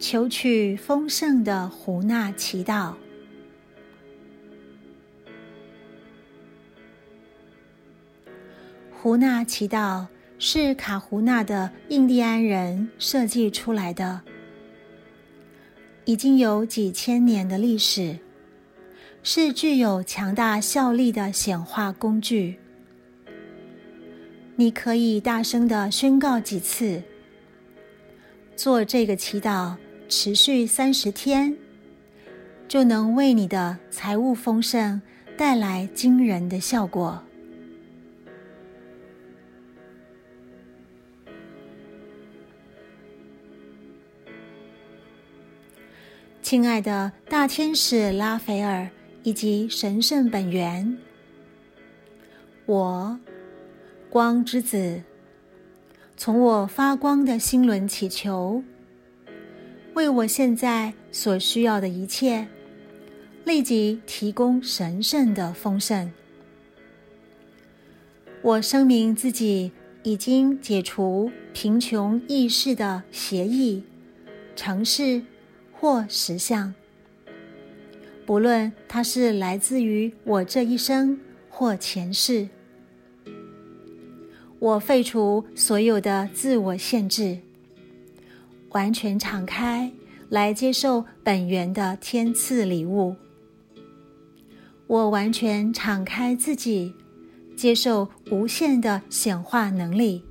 求取丰盛的胡纳祈祷。胡纳祈祷是卡胡纳的印第安人设计出来的，已经有几千年的历史，是具有强大效力的显化工具。你可以大声的宣告几次，做这个祈祷。持续三十天，就能为你的财务丰盛带来惊人的效果。亲爱的大天使拉斐尔以及神圣本源，我光之子，从我发光的心轮祈求。为我现在所需要的一切，立即提供神圣的丰盛。我声明自己已经解除贫穷意识的协议、城市或实相，不论它是来自于我这一生或前世。我废除所有的自我限制。完全敞开来接受本源的天赐礼物。我完全敞开自己，接受无限的显化能力。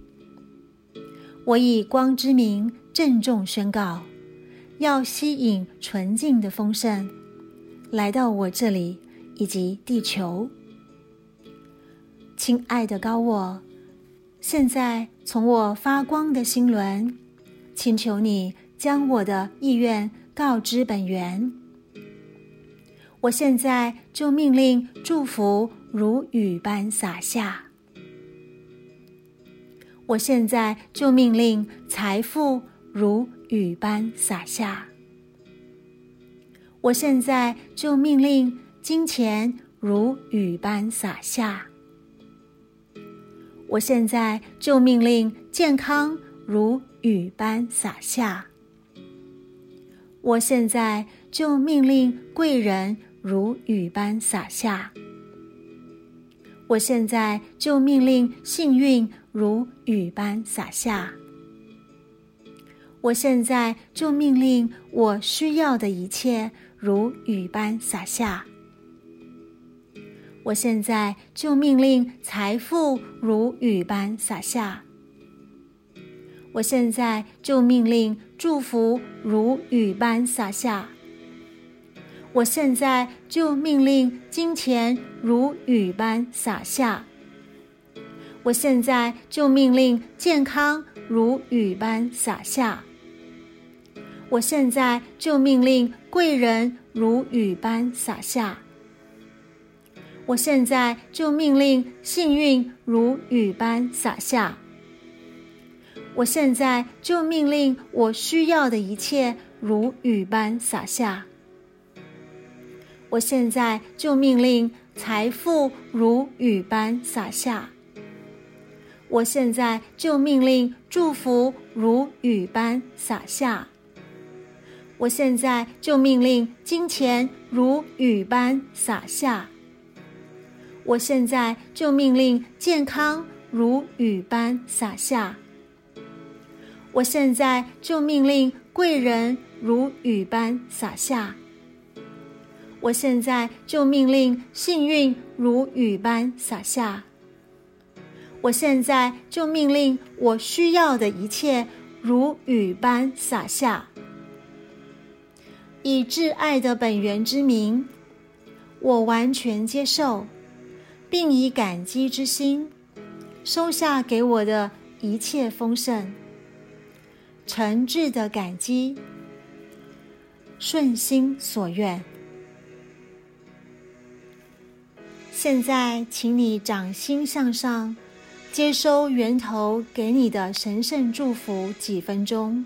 我以光之名郑重宣告，要吸引纯净的丰盛来到我这里以及地球。亲爱的高我，现在从我发光的心轮。请求你将我的意愿告知本源。我现在就命令祝福如雨般洒下。我现在就命令财富如雨般洒下。我现在就命令金钱如雨般洒下。我现在就命令健康如。雨般洒下。我现在就命令贵人如雨般洒下。我现在就命令幸运如雨般洒下。我现在就命令我需要的一切如雨般洒下。我现在就命令财富如雨般洒下。我现在就命令祝福如雨般洒下。我现在就命令金钱如雨般洒下。我现在就命令健康如雨般洒下。我现在就命令贵人如雨般洒下。我现在就命令幸运如雨般洒下。我现在就命令我需要的一切如雨般洒下。我现在就命令财富如雨般洒下。我现在就命令祝福如雨般洒下。我现在就命令金钱如雨般洒下。我现在就命令健康如雨般洒下。我现在就命令贵人如雨般洒下。我现在就命令幸运如雨般洒下。我现在就命令我需要的一切如雨般洒下。以挚爱的本源之名，我完全接受，并以感激之心收下给我的一切丰盛。诚挚的感激，顺心所愿。现在，请你掌心向上，接收源头给你的神圣祝福。几分钟。